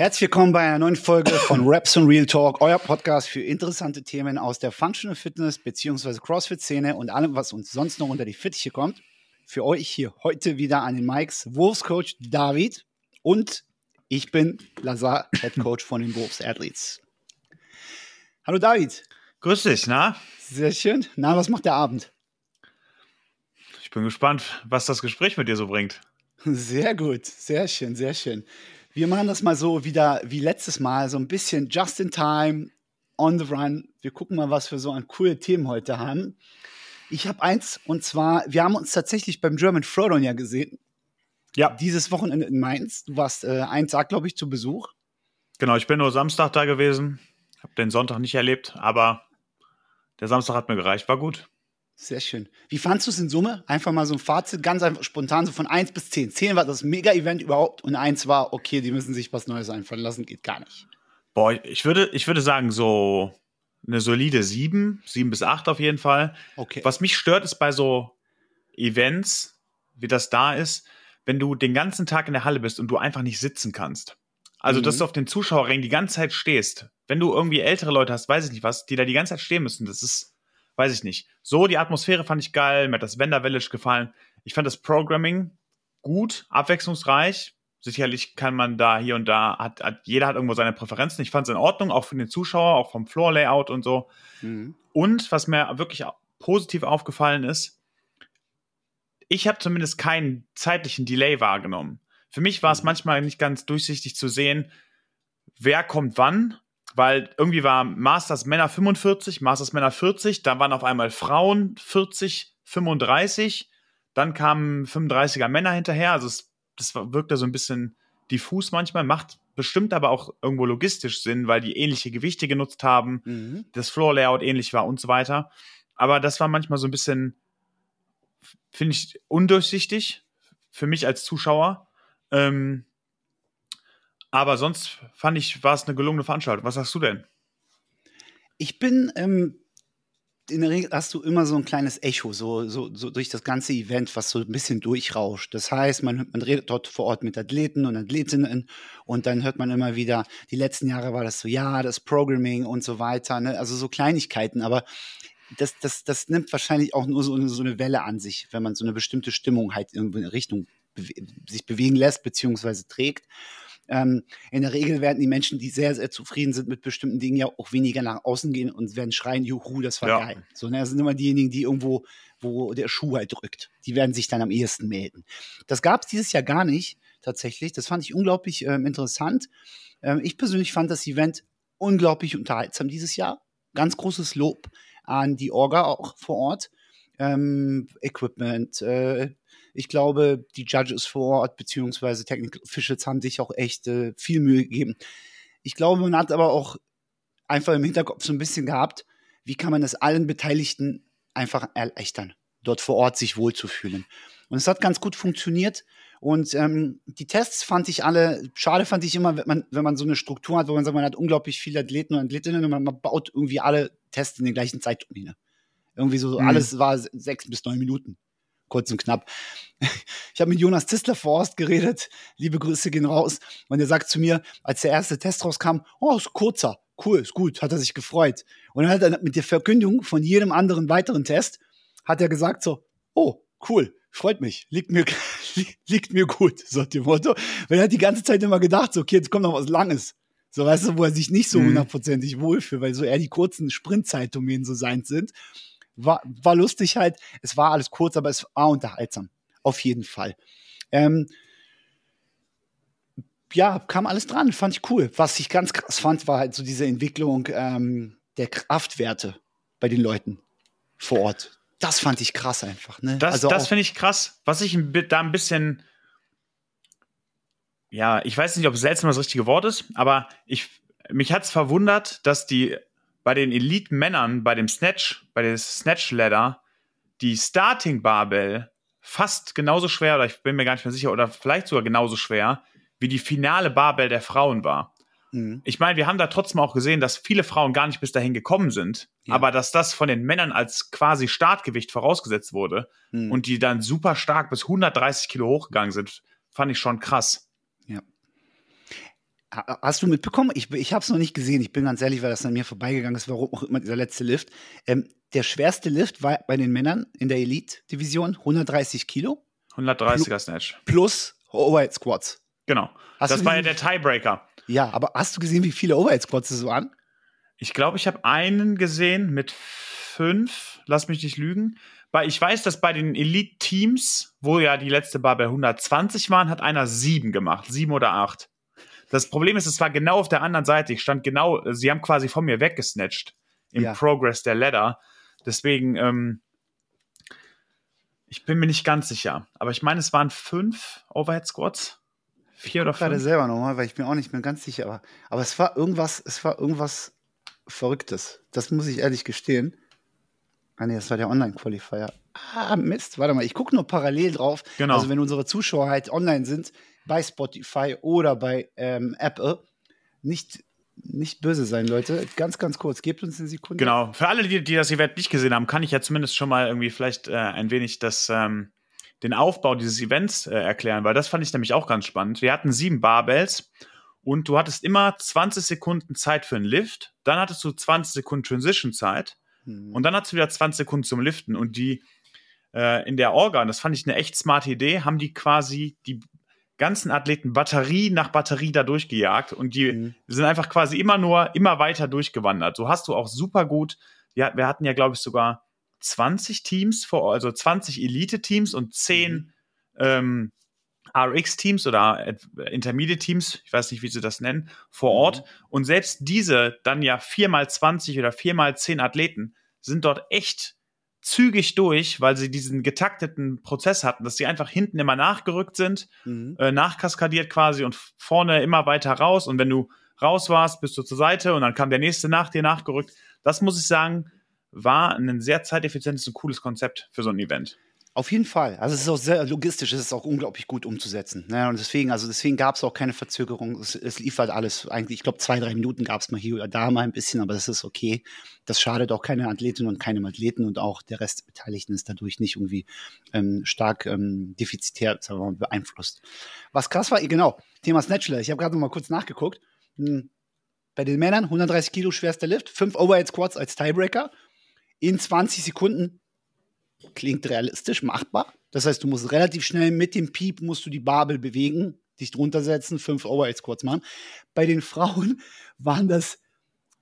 Herzlich willkommen bei einer neuen Folge von Raps und Real Talk, euer Podcast für interessante Themen aus der Functional Fitness bzw. CrossFit-Szene und allem, was uns sonst noch unter die Fittiche kommt. Für euch hier heute wieder an den Mikes Wolfscoach David und ich bin Lazar, Head Coach von den Wolves Athletes. Hallo David. Grüß dich, na? Sehr schön. Na, was macht der Abend? Ich bin gespannt, was das Gespräch mit dir so bringt. Sehr gut, sehr schön, sehr schön. Wir machen das mal so wieder wie letztes Mal, so ein bisschen just in time, on the run. Wir gucken mal, was wir so an coole Themen heute haben. Ich habe eins und zwar, wir haben uns tatsächlich beim German Throwdown ja gesehen. Ja. Dieses Wochenende in Mainz. Du warst äh, einen Tag, glaube ich, zu Besuch. Genau, ich bin nur Samstag da gewesen. Habe den Sonntag nicht erlebt, aber der Samstag hat mir gereicht. War gut. Sehr schön. Wie fandst du es in Summe? Einfach mal so ein Fazit, ganz einfach spontan, so von 1 bis 10. 10 war das Mega-Event überhaupt und 1 war, okay, die müssen sich was Neues einfallen lassen, geht gar nicht. Boah, ich würde, ich würde sagen, so eine solide 7, 7 bis 8 auf jeden Fall. Okay. Was mich stört, ist bei so Events, wie das da ist, wenn du den ganzen Tag in der Halle bist und du einfach nicht sitzen kannst. Also, mhm. dass du auf den Zuschauerrängen die ganze Zeit stehst. Wenn du irgendwie ältere Leute hast, weiß ich nicht was, die da die ganze Zeit stehen müssen, das ist weiß ich nicht. So, die Atmosphäre fand ich geil, mir hat das Wender Village gefallen. Ich fand das Programming gut, abwechslungsreich. Sicherlich kann man da hier und da, hat, hat jeder hat irgendwo seine Präferenzen. Ich fand es in Ordnung, auch für den Zuschauer, auch vom Floor-Layout und so. Mhm. Und was mir wirklich positiv aufgefallen ist, ich habe zumindest keinen zeitlichen Delay wahrgenommen. Für mich war es mhm. manchmal nicht ganz durchsichtig zu sehen, wer kommt wann weil irgendwie war Masters Männer 45, Masters Männer 40, dann waren auf einmal Frauen 40, 35, dann kamen 35er Männer hinterher, also es, das wirkte so ein bisschen diffus manchmal, macht bestimmt aber auch irgendwo logistisch Sinn, weil die ähnliche Gewichte genutzt haben, mhm. das Floor Layout ähnlich war und so weiter. Aber das war manchmal so ein bisschen, finde ich, undurchsichtig für mich als Zuschauer. Ähm, aber sonst fand ich, war es eine gelungene Veranstaltung. Was sagst du denn? Ich bin, ähm, in der Regel hast du immer so ein kleines Echo, so, so, so durch das ganze Event, was so ein bisschen durchrauscht. Das heißt, man, man redet dort vor Ort mit Athleten und Athletinnen und dann hört man immer wieder, die letzten Jahre war das so, ja, das Programming und so weiter, ne? also so Kleinigkeiten, aber das, das, das nimmt wahrscheinlich auch nur so eine, so eine Welle an sich, wenn man so eine bestimmte Stimmung halt in eine Richtung sich bewegen lässt, beziehungsweise trägt. Ähm, in der Regel werden die Menschen, die sehr, sehr zufrieden sind mit bestimmten Dingen, ja auch weniger nach außen gehen und werden schreien, juhu, das war ja. geil. So, ne, das sind immer diejenigen, die irgendwo, wo der Schuh halt drückt. Die werden sich dann am ehesten melden. Das gab es dieses Jahr gar nicht, tatsächlich. Das fand ich unglaublich ähm, interessant. Ähm, ich persönlich fand das Event unglaublich unterhaltsam dieses Jahr. Ganz großes Lob an die Orga auch vor Ort. Ähm, Equipment, äh, ich glaube, die Judges vor Ort beziehungsweise Technical Officials haben sich auch echt äh, viel Mühe gegeben. Ich glaube, man hat aber auch einfach im Hinterkopf so ein bisschen gehabt, wie kann man es allen Beteiligten einfach erleichtern, dort vor Ort sich wohlzufühlen. Und es hat ganz gut funktioniert. Und ähm, die Tests fand ich alle, schade fand ich immer, wenn man, wenn man so eine Struktur hat, wo man sagt, man hat unglaublich viele Athleten und Athletinnen und man, man baut irgendwie alle Tests in den gleichen Zeitdomäne. Irgendwie so, mhm. alles war sechs bis neun Minuten kurz und knapp. Ich habe mit Jonas Zistler-Forst geredet. Liebe Grüße gehen raus. Und er sagt zu mir, als der erste Test rauskam, oh, ist kurzer. Cool, ist gut, hat er sich gefreut. Und dann hat er mit der Verkündung von jedem anderen weiteren Test, hat er gesagt so, oh, cool, freut mich, liegt mir, liegt mir gut, so dem Motto. Weil er hat die ganze Zeit immer gedacht, so, okay, jetzt kommt noch was Langes. So, weißt du, wo er sich nicht so mhm. hundertprozentig mhm. wohlfühlt, weil so eher die kurzen Sprintzeitdomänen so sein sind war, war lustig halt. Es war alles kurz, aber es war unterhaltsam. Auf jeden Fall. Ähm, ja, kam alles dran, fand ich cool. Was ich ganz krass fand, war halt so diese Entwicklung ähm, der Kraftwerte bei den Leuten vor Ort. Das fand ich krass einfach. Ne? Das, also das finde ich krass. Was ich da ein bisschen, ja, ich weiß nicht, ob seltsam das richtige Wort ist, aber ich, mich hat es verwundert, dass die bei den Elite-Männern, bei dem Snatch, bei der Snatch-Ladder, die Starting-Barbell fast genauso schwer, oder ich bin mir gar nicht mehr sicher, oder vielleicht sogar genauso schwer, wie die finale Barbell der Frauen war. Mhm. Ich meine, wir haben da trotzdem auch gesehen, dass viele Frauen gar nicht bis dahin gekommen sind, ja. aber dass das von den Männern als quasi Startgewicht vorausgesetzt wurde mhm. und die dann super stark bis 130 Kilo hochgegangen sind, fand ich schon krass. Hast du mitbekommen? Ich, ich habe es noch nicht gesehen. Ich bin ganz ehrlich, weil das an mir vorbeigegangen ist, warum auch immer dieser letzte Lift. Ähm, der schwerste Lift war bei den Männern in der Elite-Division 130 Kilo. 130er Snatch. Plus Overhead Squats. Genau. Hast das war ja der Tiebreaker. Ja, aber hast du gesehen, wie viele Overhead Squats es waren? Ich glaube, ich habe einen gesehen mit fünf. Lass mich nicht lügen. Weil ich weiß, dass bei den Elite-Teams, wo ja die letzte Bar bei 120 waren, hat einer sieben gemacht. Sieben oder acht. Das Problem ist, es war genau auf der anderen Seite. Ich stand genau, sie haben quasi von mir weggesnatcht im ja. Progress der Ladder. Deswegen, ähm, ich bin mir nicht ganz sicher. Aber ich meine, es waren fünf Overhead Squats. Vier oder fünf. gerade selber nochmal, weil ich bin auch nicht mehr ganz sicher. Aber, aber es war irgendwas, es war irgendwas Verrücktes. Das muss ich ehrlich gestehen. Ah nee, das war der Online-Qualifier. Ah, Mist. Warte mal, ich gucke nur parallel drauf. Genau. Also wenn unsere Zuschauer halt online sind, bei Spotify oder bei ähm, Apple, nicht nicht böse sein, Leute. Ganz, ganz kurz. Gebt uns eine Sekunde. Genau. Für alle, die, die das Event nicht gesehen haben, kann ich ja zumindest schon mal irgendwie vielleicht äh, ein wenig das, ähm, den Aufbau dieses Events äh, erklären, weil das fand ich nämlich auch ganz spannend. Wir hatten sieben Barbells und du hattest immer 20 Sekunden Zeit für einen Lift, dann hattest du 20 Sekunden Transition-Zeit hm. und dann hattest du wieder 20 Sekunden zum Liften und die äh, in der Organ, das fand ich eine echt smarte Idee, haben die quasi die ganzen Athleten Batterie nach Batterie da durchgejagt und die mhm. sind einfach quasi immer nur, immer weiter durchgewandert. So hast du auch super gut, ja, wir hatten ja, glaube ich, sogar 20 Teams vor, also 20 Elite-Teams und 10 mhm. ähm, RX-Teams oder Intermediate-Teams, ich weiß nicht, wie sie das nennen, vor Ort. Mhm. Und selbst diese dann ja 4x20 oder 4x10 Athleten sind dort echt zügig durch, weil sie diesen getakteten Prozess hatten, dass sie einfach hinten immer nachgerückt sind, mhm. äh, nachkaskadiert quasi und vorne immer weiter raus. Und wenn du raus warst, bist du zur Seite und dann kam der nächste nach dir nachgerückt. Das muss ich sagen, war ein sehr zeiteffizientes und cooles Konzept für so ein Event. Auf jeden Fall. Also es ist auch sehr logistisch, es ist auch unglaublich gut umzusetzen. Ne? Und deswegen, also deswegen gab es auch keine Verzögerung. Es, es lief halt alles eigentlich, ich glaube, zwei, drei Minuten gab es mal hier oder da mal ein bisschen, aber das ist okay. Das schadet auch keine Athletinnen und keinem Athleten und auch der Rest der Beteiligten ist dadurch nicht irgendwie ähm, stark ähm, defizitär sagen wir mal, beeinflusst. Was krass war, genau, Thema Snatchler. Ich habe gerade noch mal kurz nachgeguckt. Hm, bei den Männern 130 Kilo schwerster Lift, fünf Overhead Squats als Tiebreaker in 20 Sekunden klingt realistisch, machbar. Das heißt, du musst relativ schnell mit dem Piep musst du die Babel bewegen, dich drunter setzen, fünf Overhead Squats machen. Bei den Frauen waren das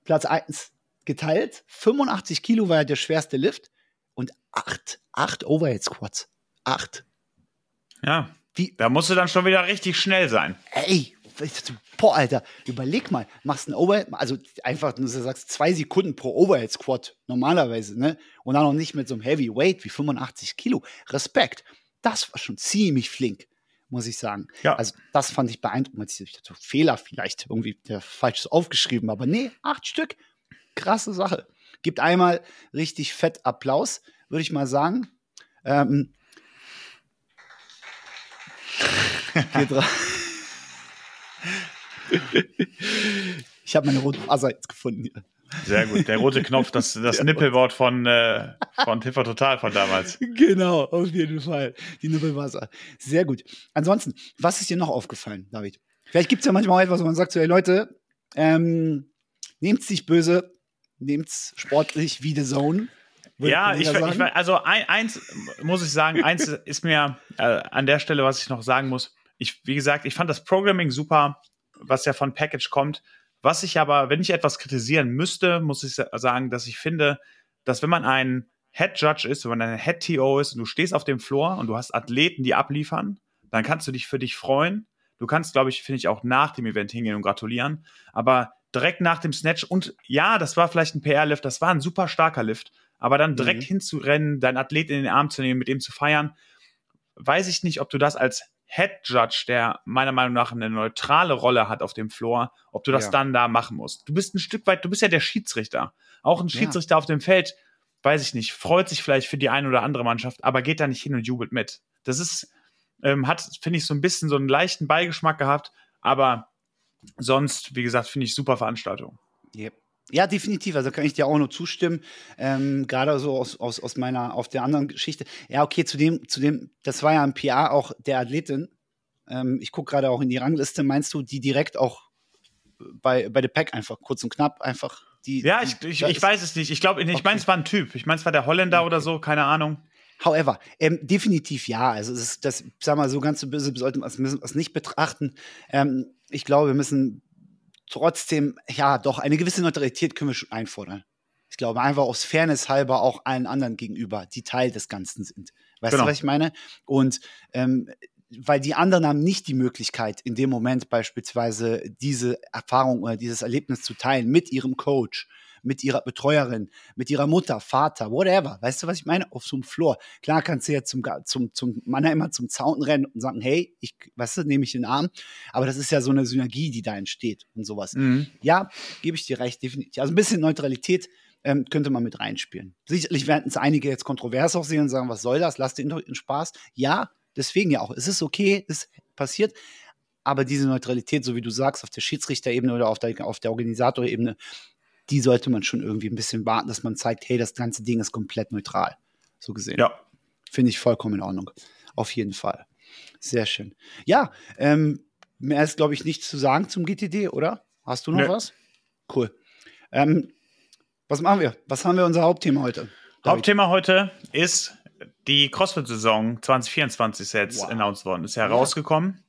Platz 1 geteilt. 85 Kilo war ja der schwerste Lift und acht, acht Overhead Squats. Acht. Ja. Wie? Da musst du dann schon wieder richtig schnell sein. Ey, boah, Alter, überleg mal, machst ein Overhead, also einfach, du sagst zwei Sekunden pro Overhead Squat normalerweise, ne? Und dann noch nicht mit so einem Heavy Weight wie 85 Kilo. Respekt. Das war schon ziemlich flink, muss ich sagen. Ja. Also, das fand ich beeindruckend. Ich dachte, Fehler vielleicht, irgendwie der falsches aufgeschrieben, aber nee, acht Stück. Krasse Sache. Gibt einmal richtig fett Applaus, würde ich mal sagen. Ähm, geht ich habe meine rote Wasser jetzt gefunden hier. Sehr gut. Der rote Knopf, das, das Nippelwort von, äh, von Tiffer Total von damals. Genau, auf jeden Fall. Die Nippelwasser. Sehr gut. Ansonsten, was ist dir noch aufgefallen, David? Vielleicht gibt es ja manchmal auch etwas, wo man sagt so, ey Leute, ähm, nehmt sich böse, nehmt's sportlich wie The Zone. Ja, ich, ich, also ein, eins muss ich sagen, eins ist mir äh, an der Stelle, was ich noch sagen muss. Ich, wie gesagt, ich fand das Programming super was ja von Package kommt. Was ich aber, wenn ich etwas kritisieren müsste, muss ich sagen, dass ich finde, dass wenn man ein Head Judge ist, wenn man ein Head TO ist und du stehst auf dem Floor und du hast Athleten, die abliefern, dann kannst du dich für dich freuen. Du kannst, glaube ich, finde ich, auch nach dem Event hingehen und gratulieren. Aber direkt nach dem Snatch und ja, das war vielleicht ein PR-Lift, das war ein super starker Lift, aber dann direkt mhm. hinzurennen, deinen Athleten in den Arm zu nehmen, mit ihm zu feiern, weiß ich nicht, ob du das als Head Judge, der meiner Meinung nach eine neutrale Rolle hat auf dem Floor, ob du das ja. dann da machen musst. Du bist ein Stück weit, du bist ja der Schiedsrichter. Auch ein Schiedsrichter ja. auf dem Feld, weiß ich nicht, freut sich vielleicht für die eine oder andere Mannschaft, aber geht da nicht hin und jubelt mit. Das ist, ähm, hat, finde ich, so ein bisschen so einen leichten Beigeschmack gehabt, aber sonst, wie gesagt, finde ich super Veranstaltung. Yep. Ja, definitiv. Also kann ich dir auch nur zustimmen. Ähm, Gerade so aus, aus, aus meiner, auf der anderen Geschichte. Ja, okay, zu dem, zu dem, das war ja ein PR auch der Athletin. Ähm, ich gucke gerade auch in die Rangliste. Meinst du, die direkt auch bei, bei The Pack einfach kurz und knapp einfach die. Ja, ich, ich, ich weiß es nicht. Ich glaube, ich okay. meine, es war ein Typ. Ich meine, es war der Holländer okay. oder so, keine Ahnung. However, ähm, definitiv ja. Also das, das, sag mal, so ganz so böse sollte man es nicht betrachten. Ähm, ich glaube, wir müssen trotzdem, ja, doch eine gewisse Neutralität können wir schon einfordern. Ich glaube einfach aus Fairness halber auch allen anderen gegenüber, die Teil des Ganzen sind. Weißt genau. du, was ich meine? Und ähm, weil die anderen haben nicht die Möglichkeit, in dem Moment beispielsweise diese Erfahrung oder dieses Erlebnis zu teilen mit ihrem Coach, mit ihrer Betreuerin, mit ihrer Mutter, Vater, whatever. Weißt du, was ich meine? Auf so einem Floor. Klar kannst du jetzt zum, zum, zum Mann immer zum Zaun rennen und sagen, hey, ich, weißt du, nehme ich den Arm. Aber das ist ja so eine Synergie, die da entsteht und sowas. Mhm. Ja, gebe ich dir recht, definitiv. Also ein bisschen Neutralität ähm, könnte man mit reinspielen. Sicherlich werden es einige jetzt kontrovers auch sehen und sagen, was soll das? Lass den doch in Spaß. Ja, deswegen ja auch. Es ist okay, es passiert. Aber diese Neutralität, so wie du sagst, auf der Schiedsrichterebene oder auf der, auf der Organisatorebene, die sollte man schon irgendwie ein bisschen warten, dass man zeigt, hey, das ganze Ding ist komplett neutral. So gesehen. Ja. Finde ich vollkommen in Ordnung. Auf jeden Fall. Sehr schön. Ja, ähm, mehr ist, glaube ich, nichts zu sagen zum GTD, oder? Hast du noch nee. was? Cool. Ähm, was machen wir? Was haben wir unser Hauptthema heute? David? Hauptthema heute ist die CrossFit-Saison 2024 ist jetzt wow. announced worden, ist herausgekommen.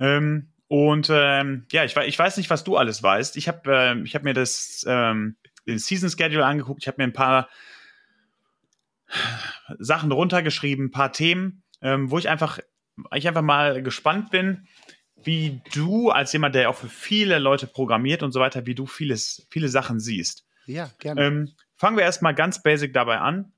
Ja. Ähm, und ähm, ja, ich, ich, weiß nicht, was du alles weißt. Ich habe äh, hab mir das ähm, den Season Schedule angeguckt. Ich habe mir ein paar Sachen runtergeschrieben, ein paar Themen, ähm, wo ich einfach, ich einfach mal gespannt bin, wie du als jemand, der auch für viele Leute programmiert und so weiter, wie du vieles, viele Sachen siehst. Ja, gerne. Ähm, fangen wir erstmal ganz basic dabei an.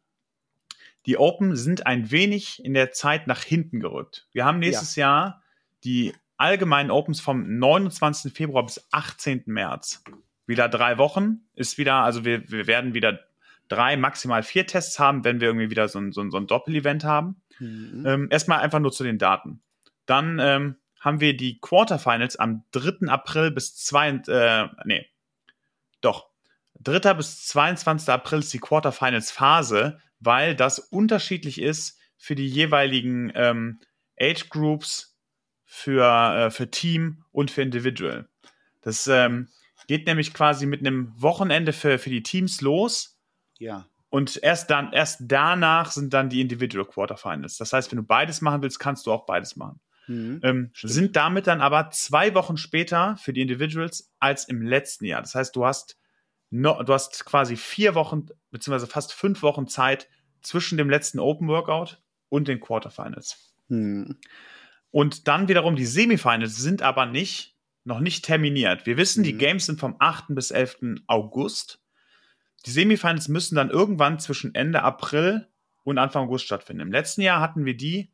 Die Open sind ein wenig in der Zeit nach hinten gerückt. Wir haben nächstes ja. Jahr die allgemeinen Opens vom 29. Februar bis 18. März. Wieder drei Wochen ist wieder, also wir, wir werden wieder drei, maximal vier Tests haben, wenn wir irgendwie wieder so ein, so ein, so ein Doppel-Event haben. Mhm. Ähm, erstmal einfach nur zu den Daten. Dann ähm, haben wir die Quarterfinals am 3. April bis 2. Äh, nee, doch, 3. bis 22. April ist die Quarterfinals-Phase, weil das unterschiedlich ist für die jeweiligen ähm, Age Groups, für, äh, für Team und für Individual. Das ähm, geht nämlich quasi mit einem Wochenende für, für die Teams los. Ja. Und erst dann, erst danach sind dann die Individual Quarterfinals. Das heißt, wenn du beides machen willst, kannst du auch beides machen. Mhm, ähm, sind damit dann aber zwei Wochen später für die Individuals als im letzten Jahr. Das heißt, du hast no, du hast quasi vier Wochen, beziehungsweise fast fünf Wochen Zeit zwischen dem letzten Open Workout und den Quarterfinals. Hm. Und dann wiederum die Semifinals sind aber nicht, noch nicht terminiert. Wir wissen, hm. die Games sind vom 8. bis 11. August. Die Semifinals müssen dann irgendwann zwischen Ende April und Anfang August stattfinden. Im letzten Jahr hatten wir die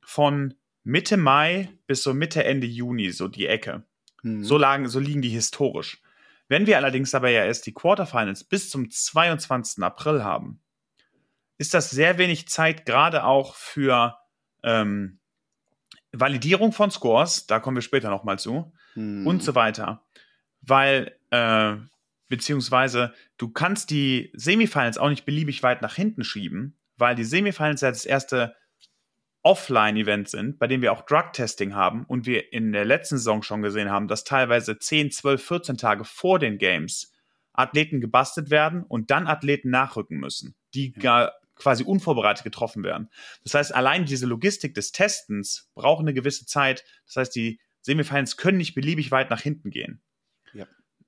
von Mitte Mai bis so Mitte, Ende Juni, so die Ecke. Hm. So, lagen, so liegen die historisch. Wenn wir allerdings dabei ja erst die Quarterfinals bis zum 22. April haben, ist das sehr wenig Zeit, gerade auch für ähm, Validierung von Scores, da kommen wir später nochmal zu, hm. und so weiter. Weil, äh, beziehungsweise, du kannst die Semifinals auch nicht beliebig weit nach hinten schieben, weil die Semifinals ja das erste Offline-Events sind, bei denen wir auch Drug-Testing haben und wir in der letzten Saison schon gesehen haben, dass teilweise 10, 12, 14 Tage vor den Games Athleten gebastelt werden und dann Athleten nachrücken müssen, die ja. Quasi unvorbereitet getroffen werden. Das heißt, allein diese Logistik des Testens braucht eine gewisse Zeit. Das heißt, die Semifinals können nicht beliebig weit nach hinten gehen. Ja.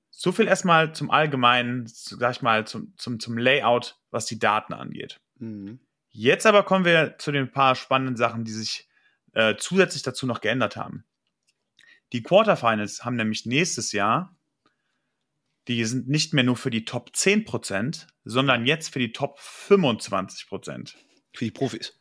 So viel erstmal zum Allgemeinen, sag ich mal, zum, zum, zum Layout, was die Daten angeht. Mhm. Jetzt aber kommen wir zu den paar spannenden Sachen, die sich äh, zusätzlich dazu noch geändert haben. Die Quarterfinals haben nämlich nächstes Jahr, die sind nicht mehr nur für die Top 10%, sondern jetzt für die Top 25%. Für die Profis.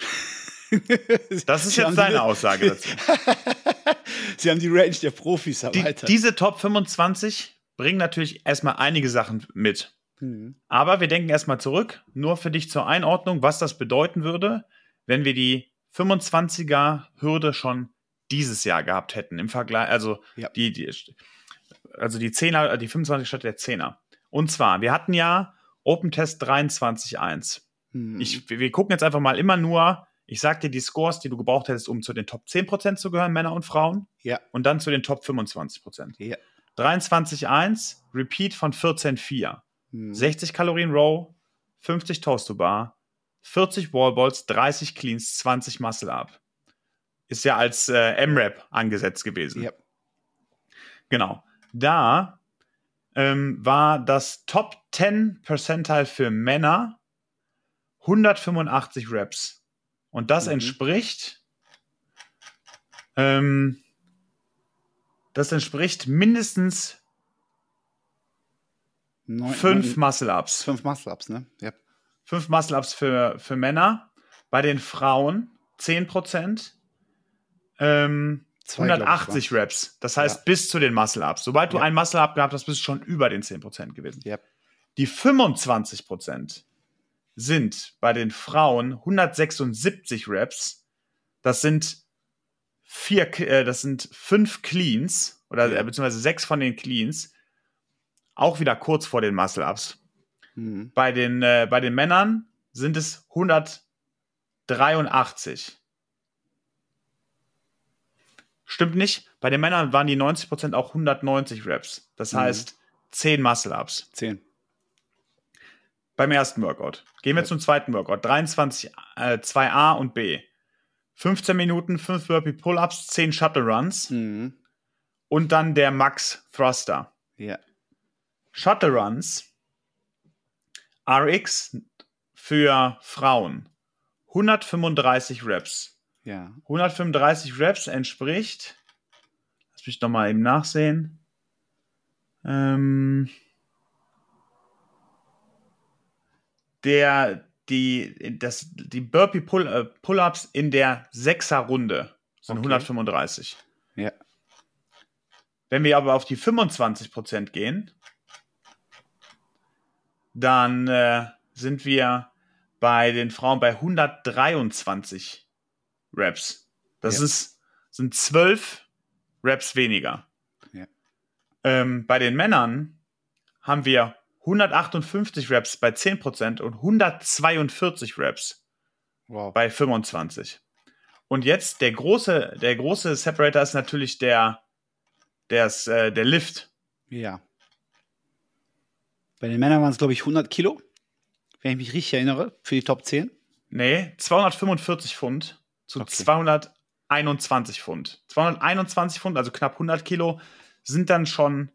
Das ist jetzt deine Aussage dazu. Sie haben die Range der Profis erweitert. Die, diese Top 25 bringen natürlich erstmal einige Sachen mit. Mhm. Aber wir denken erstmal zurück, nur für dich zur Einordnung, was das bedeuten würde, wenn wir die 25er-Hürde schon dieses Jahr gehabt hätten. Im Vergleich, also ja. die, die, also die 10er, die 25 statt der 10er. Und zwar, wir hatten ja Open Test 23.1. Mhm. Ich, wir gucken jetzt einfach mal immer nur Ich sag dir die Scores, die du gebraucht hättest, um zu den Top 10% zu gehören, Männer und Frauen. Ja. Und dann zu den Top 25%. Ja. 23,1, Repeat von 14,4. Mhm. 60 Kalorien Row, 50 Toast to Bar, 40 Wallballs, 30 Cleans, 20 Muscle Up. Ist ja als äh, M-Rap angesetzt gewesen. Ja. Genau. Da ähm, war das Top 10 Percentile für Männer 185 Reps. Und das Mhm. entspricht ähm, das entspricht mindestens Neun- fünf Muscle-Ups. Fünf Muscle-Ups, ne? Ja. Fünf Muscle-Ups für, für Männer. Bei den Frauen 10%. Ähm, Zwei, glaub ich, 180 Reps. Das heißt Ja. bis zu den Muscle-Ups. Sobald du Ja. einen Muscle-Up gehabt hast, bist du schon über den 10% gewesen. Ja. Die 25% sind bei den Frauen 176 Reps. Das sind vier, äh, das sind fünf Cleans oder äh, beziehungsweise sechs von den Cleans. Auch wieder kurz vor den Muscle-Ups. Mhm. Bei den, äh, bei den Männern sind es 183. Stimmt nicht. Bei den Männern waren die 90% auch 190 Reps. Das Mhm. heißt 10 Muscle-Ups. Zehn. Beim ersten Workout. Gehen wir Ja. zum zweiten Workout. 23, äh, 2a und b. 15 Minuten, 5 Burpee Pull-Ups, 10 Shuttle Runs Mhm. und dann der Max Thruster. Ja. Shuttle Runs RX für Frauen 135 Reps. Ja. 135 Reps entspricht, lass mich noch mal eben nachsehen, ähm, der, die, das, die Burpee Pull, äh, Pull-Ups in der Sechser-Runde sind Okay. 135. Ja. Wenn wir aber auf die 25% gehen, dann äh, sind wir bei den Frauen bei 123 Reps. Das Ja. ist, sind 12 Reps weniger. Ja. Ähm, bei den Männern haben wir 158 Reps bei 10% und 142 Reps Wow. bei 25. Und jetzt der große, der große Separator ist natürlich der, der, ist, äh, der Lift. Ja. Bei den Männern waren es, glaube ich, 100 Kilo, wenn ich mich richtig erinnere, für die Top 10. Nee, 245 Pfund zu Okay. 221 Pfund. 221 Pfund, also knapp 100 Kilo, sind dann schon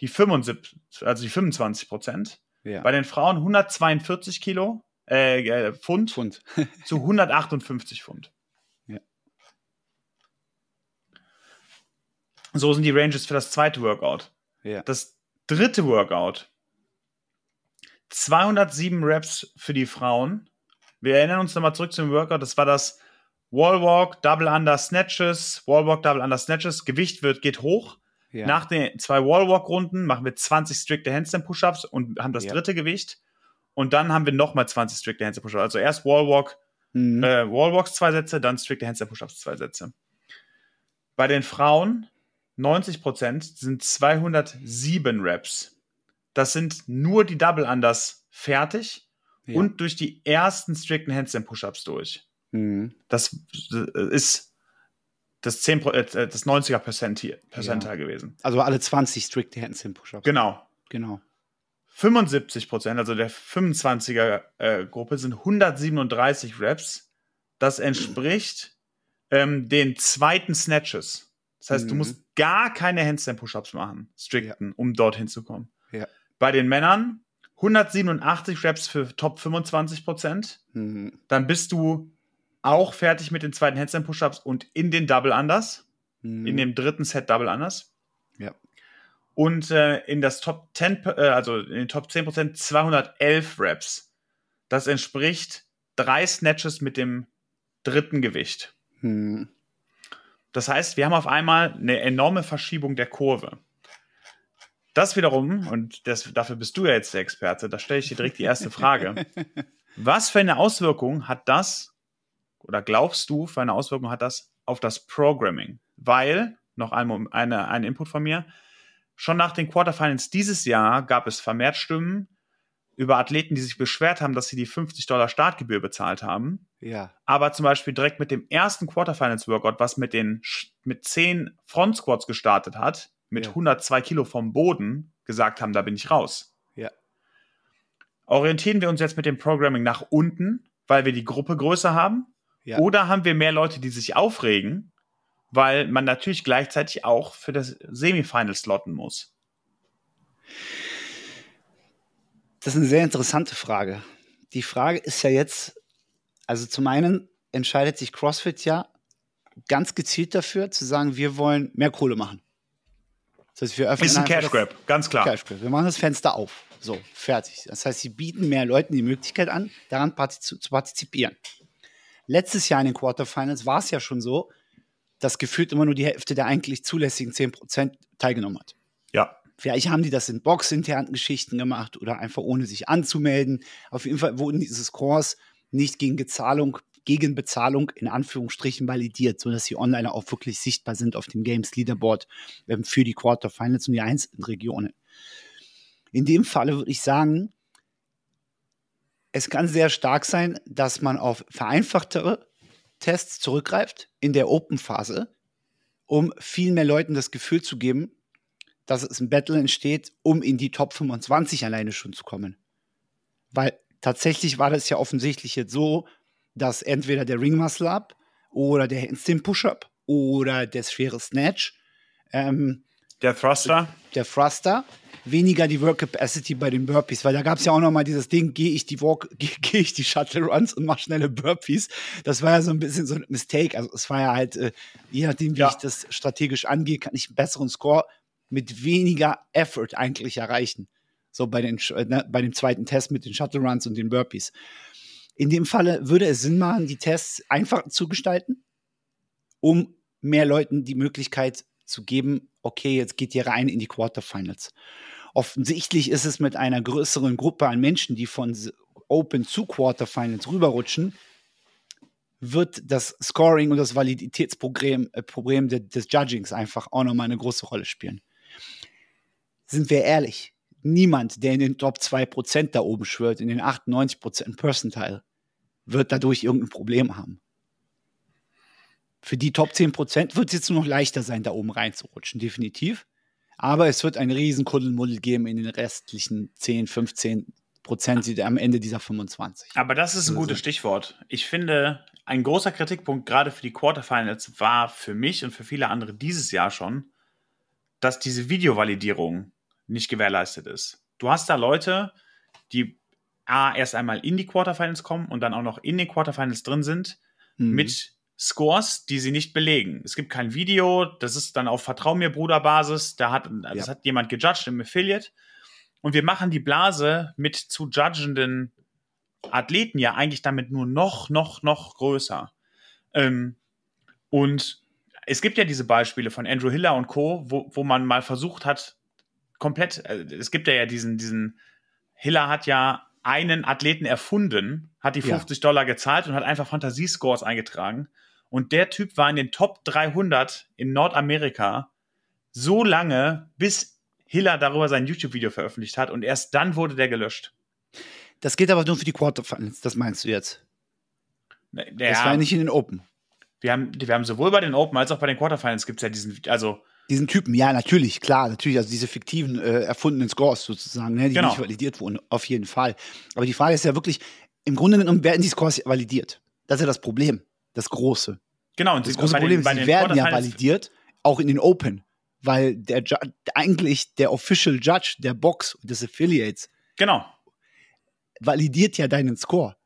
die 75, also die 25 Prozent. Ja. Bei den Frauen 142 Kilo, äh, äh, Pfund Pfund. zu 158 Pfund. Ja. So sind die Ranges für das zweite Workout. ja. Das dritte Workout. 207 Reps für die Frauen. Wir erinnern uns nochmal zurück zum Workout. Das war das Wallwalk, Double Under Snatches, Wallwalk, Double Under Snatches. Gewicht wird, geht hoch. ja. Nach den zwei Wallwalk-Runden machen wir 20 strikte Handstand Push-Ups und haben das Ja. dritte Gewicht. Und dann haben wir nochmal 20 strikte Handstand Push-Ups. Also erst Wallwalk, Mhm. äh, Wallwalks zwei Sätze, dann strikte Handstand Push-Ups zwei Sätze. Bei den Frauen 90% sind 207 Reps. Das sind nur die Double Unders fertig ja. und durch die ersten strikten Handstand Push-Ups durch. Mhm. Das äh, ist das 10 Pro- äh, das 90er Percentile, Percentile gewesen. Also alle 20 Strict Handstand Push-Ups. Genau. Genau. 75 Prozent, also der 25er äh, Gruppe, sind 137 Reps. Das entspricht ähm, den zweiten Snatches. Das heißt, du Mhm. musst gar keine Handstand-Push-Ups machen, strikten, um dorthin zu kommen. Ja. Bei den Männern 187 Reps für Top 25 Prozent. Mhm. Dann bist du auch fertig mit den zweiten Handstand-Push-Ups und in den Double Unders, Mhm. in dem dritten Set Double Unders. Ja. Und äh, in das Top 10, äh, also in den Top 10% 211 Reps. Das entspricht drei Snatches mit dem dritten Gewicht. Mhm. Das heißt, wir haben auf einmal eine enorme Verschiebung der Kurve. Das wiederum, und das, dafür bist du ja jetzt der Experte, da stelle ich dir direkt die erste Frage. Was für eine Auswirkung hat das, oder glaubst du, für eine Auswirkung hat das auf das Programming? Weil, noch einmal eine, ein Input von mir, schon nach den Quarterfinals dieses Jahr gab es vermehrt Stimmen über Athleten, die sich beschwert haben, dass sie die 50 Dollar Startgebühr bezahlt haben Ja. Aber zum Beispiel direkt mit dem ersten Quarterfinals Workout, was mit den mit zehn Front Squats gestartet hat, mit ja. 102 Kilo vom Boden, gesagt haben, da bin ich raus. Ja. Orientieren wir uns jetzt mit dem Programming nach unten, weil wir die Gruppe größer haben? Ja. Oder haben wir mehr Leute, die sich aufregen, weil man natürlich gleichzeitig auch für das Semifinal slotten muss? Das ist eine sehr interessante Frage. Die Frage ist ja jetzt, also zum einen entscheidet sich CrossFit ja ganz gezielt dafür, zu sagen, wir wollen mehr Kohle machen. Das heißt, wir öffnen ist ein Cash Grab, ganz klar. Cash Grab. Wir machen das Fenster auf. So, fertig. Das heißt, sie bieten mehr Leuten die Möglichkeit an, daran zu partizipieren. Letztes Jahr in den Quarterfinals war es ja schon so, dass gefühlt immer nur die Hälfte der eigentlich zulässigen 10% teilgenommen hat. Ja. Vielleicht haben die das in boxinternen Geschichten gemacht oder einfach ohne sich anzumelden. Auf jeden Fall wurden diese Scores nicht gegen Bezahlung, gegen Bezahlung in Anführungsstrichen validiert, sodass sie online auch wirklich sichtbar sind auf dem Games Leaderboard ähm, für die Quarterfinals und die einzelnen Regionen. In dem Falle würde ich sagen, es kann sehr stark sein, dass man auf vereinfachtere Tests zurückgreift in der Open-Phase, um viel mehr Leuten das Gefühl zu geben, dass es ein Battle entsteht, um in die Top 25 alleine schon zu kommen. Weil tatsächlich war das ja offensichtlich jetzt so, dass entweder der Ring Muscle Up oder der Instant Push-Up oder der schwere Snatch, ähm, der Thruster, der Thruster, weniger die Work Capacity bei den Burpees, weil da gab es ja auch noch mal dieses Ding, gehe ich die Walk, gehe geh ich die Shuttle Runs und mache schnelle Burpees. Das war ja so ein bisschen so ein Mistake. Also es war ja halt, äh, je nachdem, wie ja. ich das strategisch angehe, kann ich einen besseren Score mit weniger Effort eigentlich erreichen. So bei, den, äh, ne, bei dem zweiten Test mit den Shuttle Runs und den Burpees. In dem Falle würde es Sinn machen, die Tests einfach zu gestalten, um mehr Leuten die Möglichkeit zu geben, okay, jetzt geht ihr rein in die Quarterfinals. Offensichtlich ist es mit einer größeren Gruppe an Menschen, die von Open zu Quarterfinals rüberrutschen, wird das Scoring und das Validitätsproblem äh, Problem des Judgings einfach auch nochmal eine große Rolle spielen sind wir ehrlich, niemand, der in den Top 2% da oben schwört, in den 98% Percentile, wird dadurch irgendein Problem haben. Für die Top 10% wird es jetzt nur noch leichter sein, da oben reinzurutschen, definitiv. Aber es wird ein riesen Kuddelmuddel geben in den restlichen 10, 15 Prozent am Ende dieser 25. Aber das ist ein also gutes Stichwort. Ich finde, ein großer Kritikpunkt gerade für die Quarterfinals war für mich und für viele andere dieses Jahr schon, dass diese Videovalidierung nicht gewährleistet ist. Du hast da Leute, die A, erst einmal in die Quarterfinals kommen und dann auch noch in den Quarterfinals drin sind, mhm. mit Scores, die sie nicht belegen. Es gibt kein Video, das ist dann auf Vertrau mir Bruder Basis, da hat, das ja. hat jemand gejudged im Affiliate. Und wir machen die Blase mit zu judgenden Athleten ja eigentlich damit nur noch, noch, noch größer. Ähm, und es gibt ja diese Beispiele von Andrew Hiller und Co., wo, wo man mal versucht hat, komplett, äh, es gibt ja, diesen, diesen, Hiller hat ja einen Athleten erfunden, hat die 50 ja. Dollar gezahlt und hat einfach Fantasiescores eingetragen. Und der Typ war in den Top 300 in Nordamerika so lange, bis Hiller darüber sein YouTube-Video veröffentlicht hat und erst dann wurde der gelöscht. Das geht aber nur für die Quarterfinals, das meinst du jetzt? Ja, das war ja nicht in den Open. Wir haben, wir haben sowohl bei den Open als auch bei den Quarterfinals gibt es ja diesen, also diesen Typen, ja, natürlich, klar, natürlich, also diese fiktiven, äh, erfundenen Scores sozusagen, ne, die genau. nicht validiert wurden, auf jeden Fall. Aber die Frage ist ja wirklich, im Grunde genommen werden die Scores validiert. Das ist ja das Problem, das große. Genau, und das große Problem ist, die werden ja validiert, auch in den Open, weil der eigentlich der Official Judge der Box und des Affiliates genau. validiert ja deinen Score.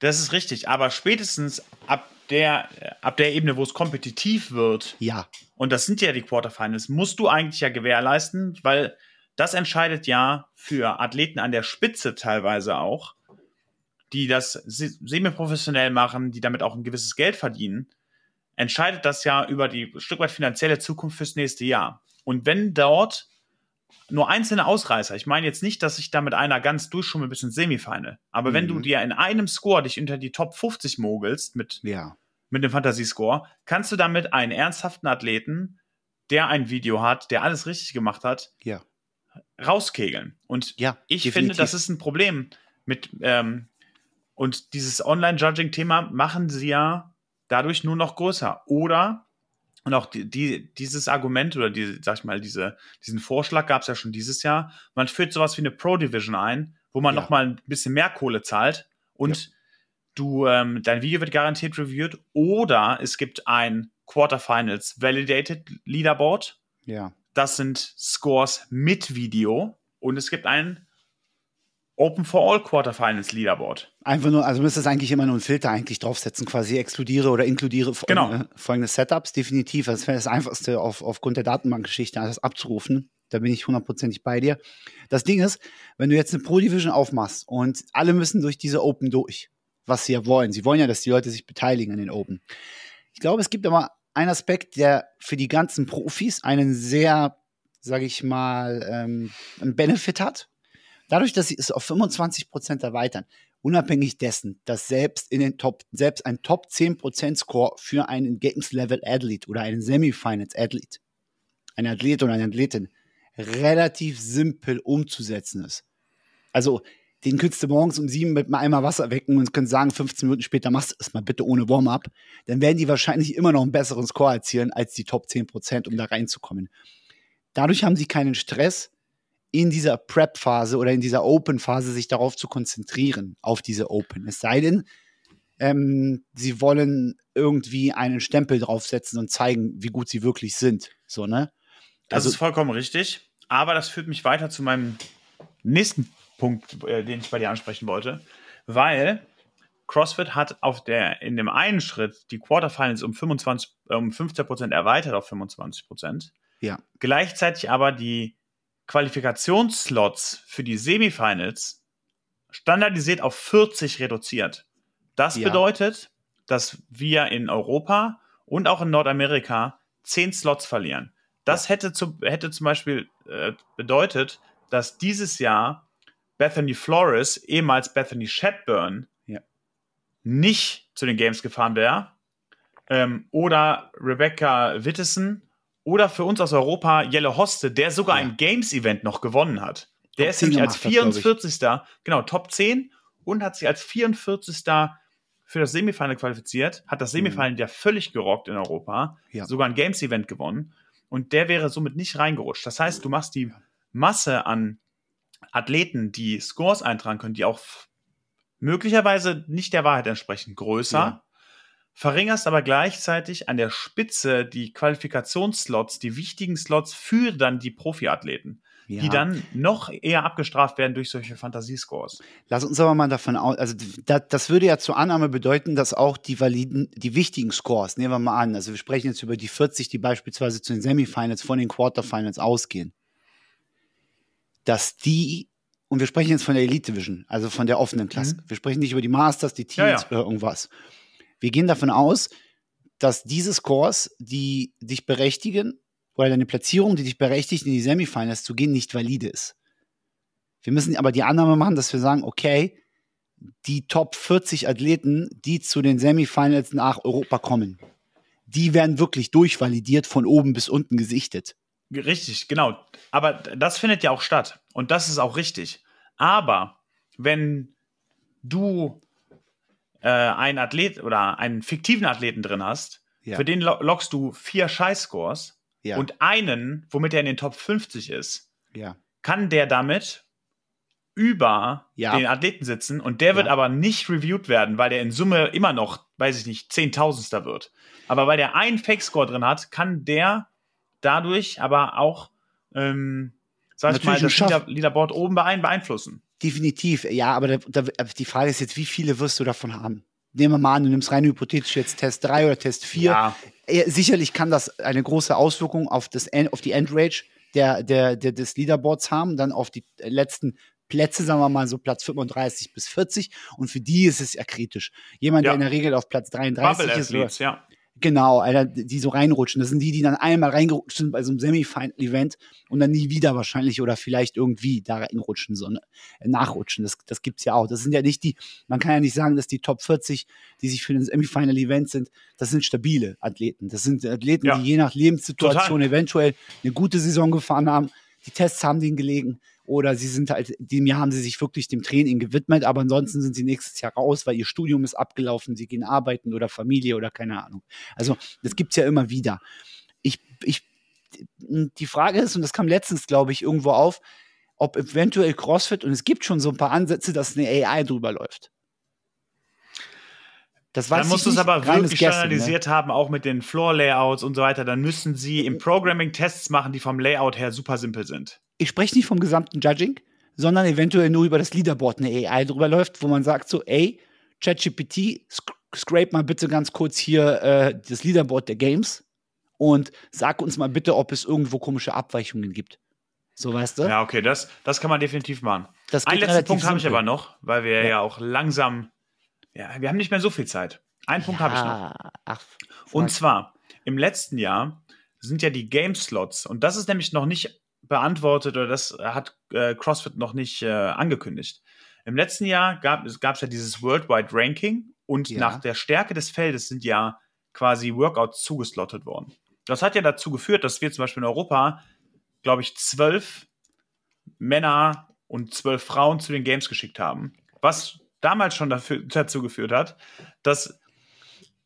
Das ist richtig, aber spätestens ab der, ab der Ebene, wo es kompetitiv wird, ja. und das sind ja die Quarterfinals, musst du eigentlich ja gewährleisten, weil das entscheidet ja für Athleten an der Spitze teilweise auch, die das semi-professionell machen, die damit auch ein gewisses Geld verdienen, entscheidet das ja über die Stück weit finanzielle Zukunft fürs nächste Jahr. Und wenn dort nur einzelne Ausreißer, ich meine jetzt nicht, dass ich da mit einer ganz durchschummel bis ins Semifinal, aber mhm. wenn du mhm. dir in einem Score dich unter die Top 50 mogelst mit, ja. mit dem Fantasiescore, kannst du damit einen ernsthaften Athleten, der ein Video hat, der alles richtig gemacht hat, ja. rauskegeln. Und ja, ich definitiv. finde, das ist ein Problem mit, ähm, Und dieses Online-Judging-Thema machen sie ja dadurch nur noch größer. Oder, und auch die, die, dieses Argument oder die, sag ich mal, diese, diesen Vorschlag gab es ja schon dieses Jahr, man führt sowas wie eine Pro-Division ein, wo man ja. noch mal ein bisschen mehr Kohle zahlt und ja. du, ähm, dein Video wird garantiert reviewed oder es gibt ein Quarterfinals Validated Leaderboard. Ja. Das sind Scores mit Video und es gibt ein Open for All Quarterfinals Leaderboard. Einfach nur, also müsste es eigentlich immer nur einen Filter eigentlich draufsetzen, quasi exkludiere oder inkludiere genau. äh, folgende Setups, definitiv. Das wäre das Einfachste auf, aufgrund der Datenbankgeschichte, das abzurufen. Da bin ich hundertprozentig bei dir. Das Ding ist, wenn du jetzt eine Pro Division aufmachst und alle müssen durch diese Open durch, was sie ja wollen. Sie wollen ja, dass die Leute sich beteiligen an den Open. Ich glaube, es gibt aber einen Aspekt, der für die ganzen Profis einen sehr, sage ich mal, ähm, einen Benefit hat Dadurch, dass sie es auf 25 Prozent erweitern, unabhängig dessen, dass selbst in den Top, selbst ein Top 10 Prozent Score für einen Games Level Athlete oder einen Semifinals Athlete, ein Athlet oder eine Athletin, relativ simpel umzusetzen ist. Also, den könntest du morgens um sieben mit einmal Wasser wecken und können sagen, 15 Minuten später machst du es mal bitte ohne Warm-up. Dann werden die wahrscheinlich immer noch einen besseren Score erzielen als die Top 10 Prozent, um da reinzukommen. Dadurch haben sie keinen Stress, in dieser Prep-Phase oder in dieser Open-Phase sich darauf zu konzentrieren, auf diese Open. Es sei denn, ähm, sie wollen irgendwie einen Stempel draufsetzen und zeigen, wie gut sie wirklich sind. So, ne? Das also, ist vollkommen richtig. Aber das führt mich weiter zu meinem nächsten Punkt, äh, den ich bei dir ansprechen wollte. Weil CrossFit hat auf der, in dem einen Schritt die Quarterfinals um 25, um 15 Prozent erweitert auf 25 Prozent. Ja. Gleichzeitig aber die Qualifikationsslots für die Semifinals standardisiert auf 40 reduziert. Das ja. bedeutet, dass wir in Europa und auch in Nordamerika 10 Slots verlieren. Das ja. hätte, zu, hätte zum Beispiel äh, bedeutet, dass dieses Jahr Bethany Flores, ehemals Bethany Shadburn, ja. nicht zu den Games gefahren wäre. Ähm, oder Rebecca Wittesen oder für uns aus Europa Jelle Hoste, der sogar ja. ein Games-Event noch gewonnen hat. Der Top ist nämlich als 44. Hat, genau, Top 10 und hat sich als 44. für das Semifinal qualifiziert, hat das Semifinal mhm. ja völlig gerockt in Europa, ja. sogar ein Games-Event gewonnen und der wäre somit nicht reingerutscht. Das heißt, du machst die Masse an Athleten, die Scores eintragen können, die auch möglicherweise nicht der Wahrheit entsprechen, größer. Ja verringerst aber gleichzeitig an der Spitze die Qualifikationsslots, die wichtigen Slots für dann die Profiathleten. Ja. die dann noch eher abgestraft werden durch solche Fantasiescores. Lass uns aber mal davon aus, also das, das würde ja zur Annahme bedeuten, dass auch die validen, die wichtigen Scores, nehmen wir mal an, also wir sprechen jetzt über die 40, die beispielsweise zu den Semifinals von den Quarterfinals ausgehen, dass die, und wir sprechen jetzt von der Elite Division, also von der offenen Klasse, mhm. wir sprechen nicht über die Masters, die Teams ja, ja. oder irgendwas, wir gehen davon aus, dass diese Scores, die dich berechtigen, oder deine Platzierung, die dich berechtigt, in die Semifinals zu gehen, nicht valide ist. Wir müssen aber die Annahme machen, dass wir sagen, okay, die Top 40 Athleten, die zu den Semifinals nach Europa kommen, die werden wirklich durchvalidiert, von oben bis unten gesichtet. Richtig, genau. Aber das findet ja auch statt. Und das ist auch richtig. Aber wenn du äh, einen Athlet oder einen fiktiven Athleten drin hast, ja. für den lockst du vier Scheißscores ja. und einen, womit er in den Top 50 ist, ja. kann der damit über den Athleten sitzen und der wird aber nicht reviewed werden, weil der in Summe immer noch, weiß ich nicht, Zehntausendstel wird. Aber weil der einen Fake-Score drin hat, kann der dadurch aber auch, ähm, sag ich mal, das Leaderboard oben beeinflussen. Definitiv, ja, aber da, da, die Frage ist jetzt, wie viele wirst du davon haben? Nehmen wir mal an, du nimmst rein hypothetisch jetzt Test 3 oder Test 4. Ja. Sicherlich kann das eine große Auswirkung auf, das, auf die Endrage der, der, der, des Leaderboards haben, dann auf die letzten Plätze, sagen wir mal so Platz 35 bis 40 und für die ist es ja kritisch. Jemand, ja. der in der Regel auf Platz 33 Bubble ist, Athletes, ja. Genau, Alter, die so reinrutschen. Das sind die, die dann einmal reingerutscht sind bei so einem Semi-Final-Event und dann nie wieder wahrscheinlich oder vielleicht irgendwie da reinrutschen, so ne, nachrutschen. Das, das gibt's ja auch. Das sind ja nicht die, man kann ja nicht sagen, dass die Top 40, die sich für ein Semi-Final-Event sind, das sind stabile Athleten. Das sind Athleten, ja. die je nach Lebenssituation Total. eventuell eine gute Saison gefahren haben. Die Tests haben denen gelegen oder sie sind halt, dem Jahr haben sie sich wirklich dem Training gewidmet, aber ansonsten sind sie nächstes Jahr raus, weil ihr Studium ist abgelaufen, sie gehen arbeiten oder Familie oder keine Ahnung. Also das gibt es ja immer wieder. Ich, ich, die Frage ist, und das kam letztens, glaube ich, irgendwo auf, ob eventuell CrossFit, und es gibt schon so ein paar Ansätze, dass eine AI drüber läuft. Das weiß dann musst du es aber wirklich Guessing, standardisiert ne? haben, auch mit den Floor-Layouts und so weiter. Dann müssen sie im Programming Tests machen, die vom Layout her super simpel sind. Ich spreche nicht vom gesamten Judging, sondern eventuell nur über das Leaderboard eine AI drüber läuft, wo man sagt so, ey, ChatGPT, scrape mal bitte ganz kurz hier äh, das Leaderboard der Games und sag uns mal bitte, ob es irgendwo komische Abweichungen gibt. So, weißt du? Ja, okay, das, das kann man definitiv machen. Einen letzten Punkt habe ich aber noch, weil wir ja. ja. auch langsam, ja, wir haben nicht mehr so viel Zeit. Einen ja, Punkt habe ich noch. Ach, und zwar, im letzten Jahr sind ja die Game-Slots, und das ist nämlich noch nicht beantwortet oder das hat äh, CrossFit noch nicht äh, angekündigt. Im letzten Jahr gab es ja dieses Worldwide Ranking und ja. nach der Stärke des Feldes sind ja quasi Workouts zugeslottet worden. Das hat ja dazu geführt, dass wir zum Beispiel in Europa glaube ich, zwölf Männer und zwölf Frauen zu den Games geschickt haben. Was damals schon dafür, dazu geführt hat, dass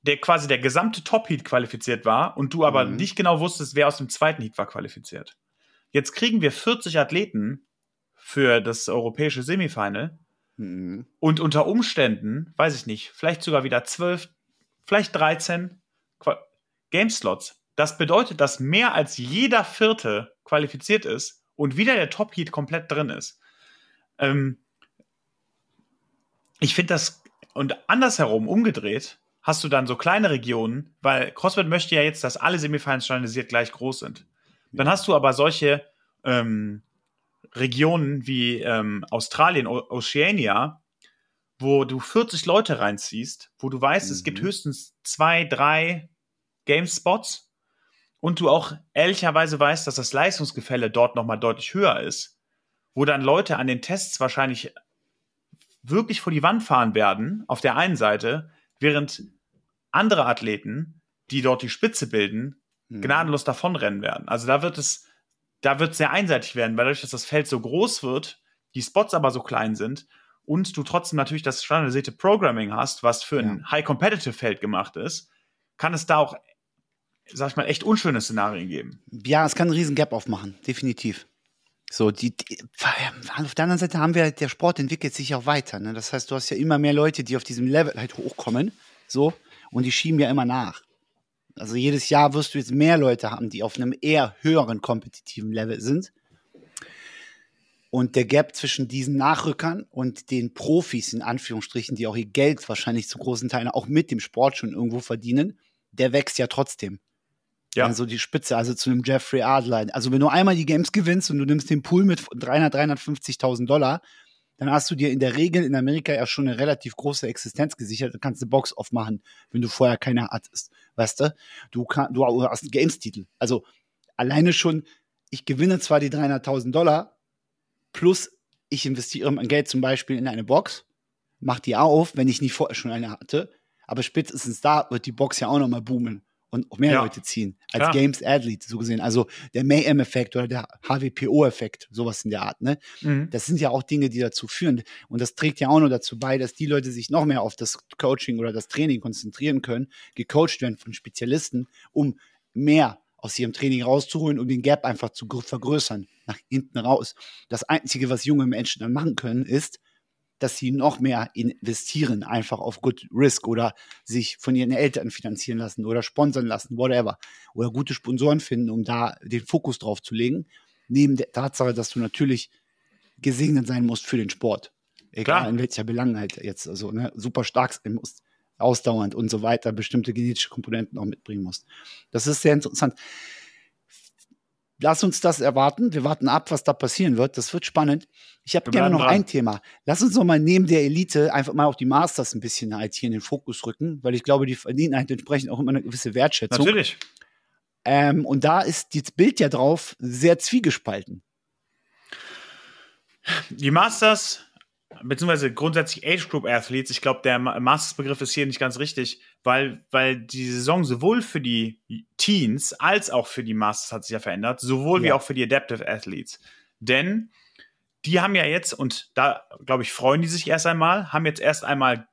der quasi der gesamte Top-Heat qualifiziert war und du aber mhm. nicht genau wusstest, wer aus dem zweiten Heat war qualifiziert. Jetzt kriegen wir 40 Athleten für das europäische Semifinal mhm. und unter Umständen, weiß ich nicht, vielleicht sogar wieder 12, vielleicht 13 Game-Slots. Das bedeutet, dass mehr als jeder Vierte qualifiziert ist und wieder der Top-Heat komplett drin ist. Ähm, ich finde das, und andersherum, umgedreht, hast du dann so kleine Regionen, weil CrossFit möchte ja jetzt, dass alle Semifinals standardisiert gleich groß sind. Dann hast du aber solche ähm, Regionen wie ähm, Australien, o Oceania, wo du 40 Leute reinziehst, wo du weißt, mhm. es gibt mhm. höchstens zwei, drei Game-Spots und du auch ehrlicherweise weißt, dass das Leistungsgefälle dort nochmal deutlich höher ist, wo dann Leute an den Tests wahrscheinlich wirklich vor die Wand fahren werden, auf der einen Seite, während andere Athleten, die dort die Spitze bilden. Gnadenlos davonrennen werden. Also da wird es, da wird es sehr einseitig werden, weil dadurch, dass das Feld so groß wird, die Spots aber so klein sind und du trotzdem natürlich das standardisierte Programming hast, was für ein High-Competitive-Feld gemacht ist, kann es da auch sag ich mal, echt unschöne Szenarien geben. Ja, es kann einen riesen Gap aufmachen, definitiv. So, die, die, auf der anderen Seite haben wir, der Sport entwickelt sich auch weiter. Ne? Das heißt, du hast ja immer mehr Leute, die auf diesem Level halt hochkommen, so, und die schieben ja immer nach. Also jedes Jahr wirst du jetzt mehr Leute haben, die auf einem eher höheren kompetitiven Level sind. Und der Gap zwischen diesen Nachrückern und den Profis, in Anführungsstrichen, die auch ihr Geld wahrscheinlich zu großen Teilen auch mit dem Sport schon irgendwo verdienen, der wächst ja trotzdem. Ja. Also die Spitze, also zu einem Jeffrey Adler. Also wenn du einmal die Games gewinnst und du nimmst den Pool mit 300, 350.000 Dollar, dann hast du dir in der Regel in Amerika ja schon eine relativ große Existenz gesichert. Du kannst eine Box aufmachen, wenn du vorher keine hattest. Weißt du? Du, kann, du hast einen Games-Titel. Also alleine schon, ich gewinne zwar die 300.000 Dollar, plus ich investiere mein Geld zum Beispiel in eine Box, mach die auf, wenn ich nicht vorher schon eine hatte. Aber spätestens da wird die Box ja auch nochmal boomen und auch mehr ja. Leute ziehen als Klar. Games Athlete so gesehen. Also der Mayhem-Effekt oder der HWPO-Effekt, sowas in der Art. Ne? Mhm. Das sind ja auch Dinge, die dazu führen. Und das trägt ja auch noch dazu bei, dass die Leute sich noch mehr auf das Coaching oder das Training konzentrieren können, gecoacht werden von Spezialisten, um mehr aus ihrem Training rauszuholen, um den Gap einfach zu vergrößern, nach hinten raus. Das Einzige, was junge Menschen dann machen können, ist, dass sie noch mehr investieren, einfach auf Good Risk oder sich von ihren Eltern finanzieren lassen oder sponsern lassen, whatever. Oder gute Sponsoren finden, um da den Fokus drauf zu legen. Neben der Tatsache, dass du natürlich gesegnet sein musst für den Sport. Egal Klar. in welcher Belangenheit jetzt, also ne, super stark sein musst, ausdauernd und so weiter, bestimmte genetische Komponenten auch mitbringen musst. Das ist sehr interessant lass uns das erwarten. Wir warten ab, was da passieren wird. Das wird spannend. Ich habe gerne noch dran. ein Thema. Lass uns noch mal neben der Elite einfach mal auch die Masters ein bisschen halt hier in den Fokus rücken, weil ich glaube, die verdienen halt entsprechend auch immer eine gewisse Wertschätzung. Natürlich. Ähm, und da ist das Bild ja drauf sehr zwiegespalten. Die Masters beziehungsweise grundsätzlich Age Group Athletes, ich glaube, der Masters-Begriff ist hier nicht ganz richtig, weil, weil die Saison sowohl für die Teens als auch für die Masters hat sich ja verändert, sowohl ja. wie auch für die Adaptive Athletes. Denn die haben ja jetzt, und da glaube ich, freuen die sich erst einmal, haben jetzt erst einmal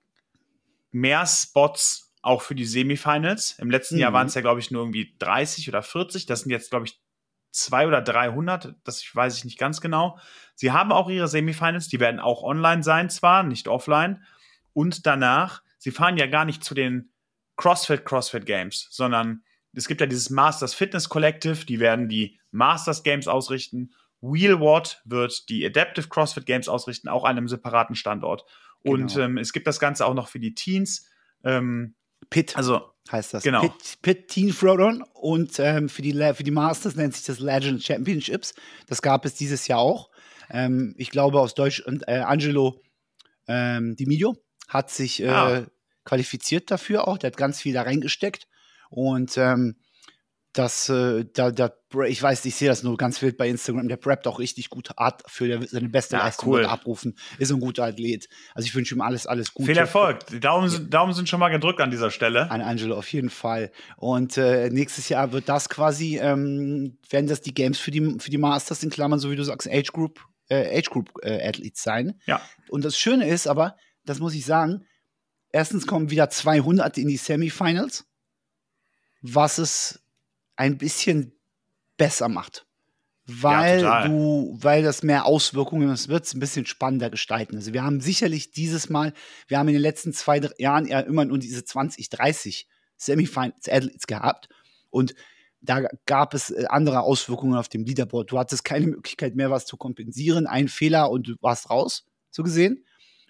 mehr Spots auch für die Semifinals. Im letzten mhm. Jahr waren es ja, glaube ich, nur irgendwie 30 oder 40. Das sind jetzt, glaube ich, zwei oder 300. Das weiß ich nicht ganz genau. Sie haben auch ihre Semifinals. Die werden auch online sein, zwar, nicht offline. Und danach, sie fahren ja gar nicht zu den CrossFit CrossFit Games, sondern es gibt ja dieses Masters Fitness Collective. Die werden die Masters Games ausrichten. Wheelwatt wird die Adaptive CrossFit Games ausrichten, auch an einem separaten Standort. Und genau. ähm, es gibt das Ganze auch noch für die Teens. Ähm, Pit also, heißt das. Genau. Pit, Pit Teen Throwdown und ähm, für, die, für die Masters nennt sich das Legend Championships. Das gab es dieses Jahr auch. Ähm, ich glaube aus Deutsch und äh, Angelo ähm, Di Midio hat sich äh, ah. qualifiziert dafür auch. Der hat ganz viel da reingesteckt. Und ähm, das, äh, da, da, ich weiß, ich sehe das nur ganz wild bei Instagram, der preppt auch richtig gut Art für der, seine beste ja, Leistung cool. abrufen, ist ein guter Athlet. Also ich wünsche ihm alles, alles Gute. Viel Erfolg. Die Daumen, sind, Daumen sind schon mal gedrückt an dieser Stelle. An Angelo auf jeden Fall. Und äh, nächstes Jahr wird das quasi, ähm, werden das die Games für die, für die Masters in Klammern, so wie du sagst, Age Group, äh, Age Group äh, Athletes sein. Ja. Und das Schöne ist aber, das muss ich sagen, erstens kommen wieder 200 in die Semifinals, was es ein bisschen besser macht. Weil ja, du, weil das mehr Auswirkungen, das wird es ein bisschen spannender gestalten. Also wir haben sicherlich dieses Mal, wir haben in den letzten zwei Jahren ja immer nur diese 20, 30 Semifinals gehabt. Und da gab es äh, andere Auswirkungen auf dem Leaderboard. Du hattest keine Möglichkeit mehr, was zu kompensieren. Ein Fehler und du warst raus, so gesehen.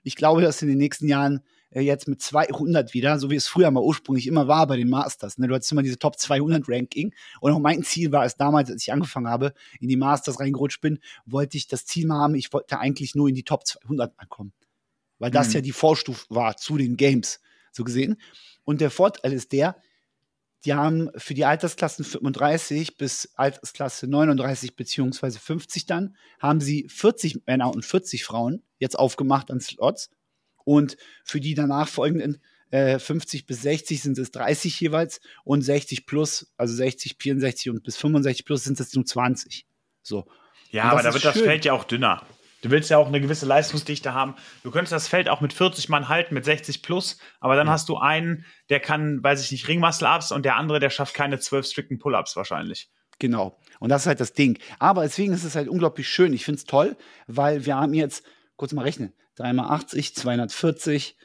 Ich glaube, dass in den nächsten Jahren jetzt mit 200 wieder, so wie es früher mal ursprünglich immer war bei den Masters. Ne? Du hattest immer diese Top 200 Ranking. Und auch mein Ziel war es damals, als ich angefangen habe, in die Masters reingerutscht bin, wollte ich das Ziel mal haben, ich wollte eigentlich nur in die Top 200 mal kommen. Weil das mhm. ja die Vorstufe war zu den Games, so gesehen. Und der Vorteil ist der, die haben für die Altersklassen 35 bis Altersklasse 39 beziehungsweise 50 dann, haben sie 40 Männer und 40 Frauen jetzt aufgemacht an Slots und für die danach folgenden äh, 50 bis 60 sind es 30 jeweils und 60 plus, also 60, 64 und bis 65 plus sind es nur 20. So. Ja, aber da wird schön. das Feld ja auch dünner. Du willst ja auch eine gewisse Leistungsdichte haben. Du könntest das Feld auch mit 40 Mann halten, mit 60 plus, aber dann ja. hast du einen, der kann, weiß ich nicht, Ringmuscle-Ups und der andere, der schafft keine 12 strikten Pull-Ups wahrscheinlich. Genau. Und das ist halt das Ding. Aber deswegen ist es halt unglaublich schön. Ich finde es toll, weil wir haben jetzt, kurz mal rechnen, 3x80, 240.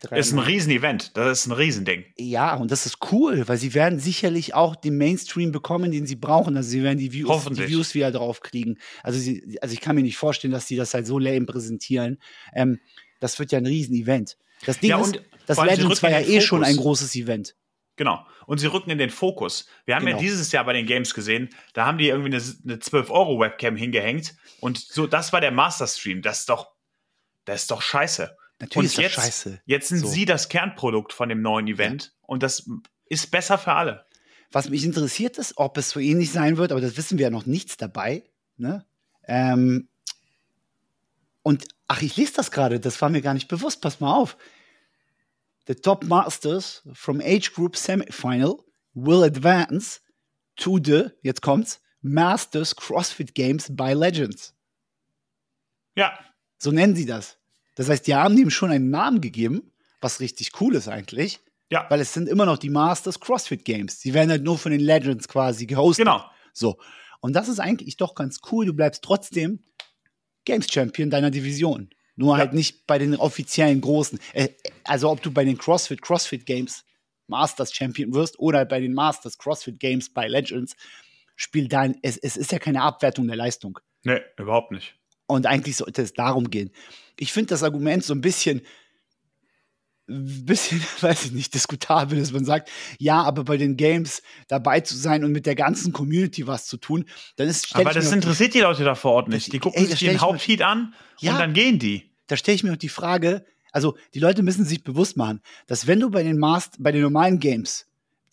3 ist ein Riesenevent, das ist ein Riesending. Ja, und das ist cool, weil sie werden sicherlich auch den Mainstream bekommen, den sie brauchen. Also sie werden die Views, die Views wieder drauf kriegen. Also, sie, also ich kann mir nicht vorstellen, dass sie das halt so lame präsentieren. Ähm, das wird ja ein Riesenevent. Das Ding ja, ist, das Legends war ja eh schon ein großes Event. Genau. Und sie rücken in den Fokus. Wir haben genau. ja dieses Jahr bei den Games gesehen, da haben die irgendwie eine, eine 12-Euro-Webcam hingehängt. Und so, das war der Master-Stream. Das ist doch das ist doch scheiße. Natürlich und ist das scheiße. Jetzt sind so. sie das Kernprodukt von dem neuen Event ja. und das ist besser für alle. Was mich interessiert ist, ob es so ähnlich sein wird, aber das wissen wir ja noch nichts dabei. Ne? Ähm, und ach, ich lese das gerade, das war mir gar nicht bewusst. Pass mal auf. The top masters from Age Group Semifinal will advance to the, jetzt kommt's, Masters CrossFit Games by Legends. Ja, so nennen sie das. Das heißt, die haben dem schon einen Namen gegeben, was richtig cool ist eigentlich. Ja. Weil es sind immer noch die Masters CrossFit Games. Die werden halt nur von den Legends quasi gehostet. Genau. So. Und das ist eigentlich doch ganz cool. Du bleibst trotzdem Games Champion deiner Division. Nur ja. halt nicht bei den offiziellen großen. Äh, also ob du bei den CrossFit CrossFit Games Masters Champion wirst oder bei den Masters CrossFit Games bei Legends, spielt dein, es, es ist ja keine Abwertung der Leistung. Nee, überhaupt nicht. Und eigentlich sollte es darum gehen. Ich finde das Argument so ein bisschen, bisschen, weiß ich nicht, diskutabel, dass man sagt, ja, aber bei den Games dabei zu sein und mit der ganzen Community was zu tun, dann ist. Aber das interessiert die Leute da vor Ort nicht. Die gucken ey, sich den Hauptheat an ja, und dann gehen die. Da stelle ich mir noch die Frage, also die Leute müssen sich bewusst machen, dass wenn du bei den Master, bei den normalen Games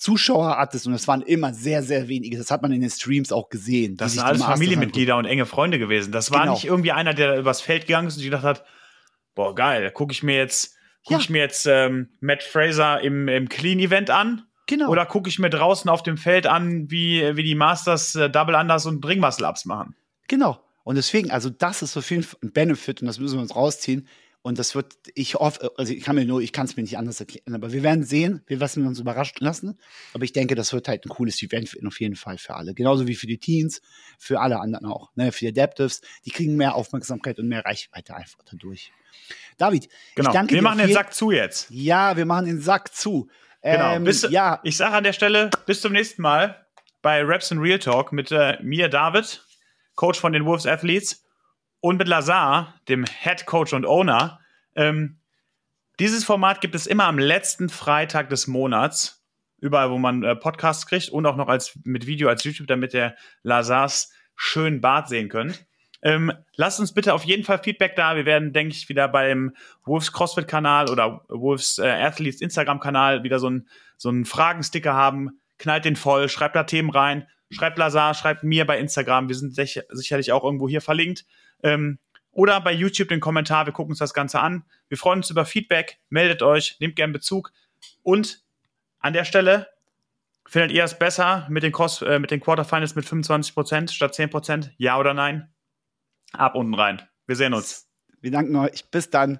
Zuschauer hattest, und es waren immer sehr, sehr wenige, das hat man in den Streams auch gesehen. Das sind alles Familienmitglieder und enge Freunde gewesen. Das war genau. nicht irgendwie einer, der übers Feld gegangen ist und gedacht hat, boah, geil, gucke ich mir jetzt, guck ja. ich mir jetzt ähm, Matt Fraser im, im Clean-Event an. Genau. Oder gucke ich mir draußen auf dem Feld an, wie, wie die Masters äh, Double Unders und Bringmuscle Ups machen. Genau. Und deswegen, also das ist auf jeden Fall ein Benefit und das müssen wir uns rausziehen. Und das wird, ich hoffe, also ich kann mir nur, ich kann es mir nicht anders erklären, aber wir werden sehen, wir lassen uns überraschen lassen. Aber ich denke, das wird halt ein cooles Event auf jeden Fall für alle. Genauso wie für die Teens, für alle anderen auch. Ne? Für die Adaptives, die kriegen mehr Aufmerksamkeit und mehr Reichweite einfach dadurch. David, genau. ich danke wir dir. Wir machen den Sack zu jetzt. Ja, wir machen den Sack zu. Genau. Ähm, bis, ja. Ich sage an der Stelle, bis zum nächsten Mal bei Raps and Real Talk mit äh, mir, David, Coach von den Wolves Athletes und mit Lazar, dem Head Coach und Owner. Ähm, dieses Format gibt es immer am letzten Freitag des Monats, überall, wo man äh, Podcasts kriegt und auch noch als mit Video als YouTube, damit der Lazars schönen Bart sehen könnt. Ähm, lasst uns bitte auf jeden Fall Feedback da. Wir werden, denke ich, wieder beim Wolves CrossFit Kanal oder Wolves äh, Athletes Instagram Kanal wieder so einen so einen Fragensticker haben. Knallt den voll, schreibt da Themen rein, schreibt Lazar, schreibt mir bei Instagram. Wir sind sicherlich auch irgendwo hier verlinkt. Ähm, oder bei YouTube den Kommentar. Wir gucken uns das Ganze an. Wir freuen uns über Feedback. Meldet euch, nehmt gern Bezug. Und an der Stelle, findet ihr es besser mit den, Cross, äh, mit den Quarterfinals mit 25% statt 10%? Ja oder nein? Ab unten rein. Wir sehen uns. Wir danken euch. Bis dann.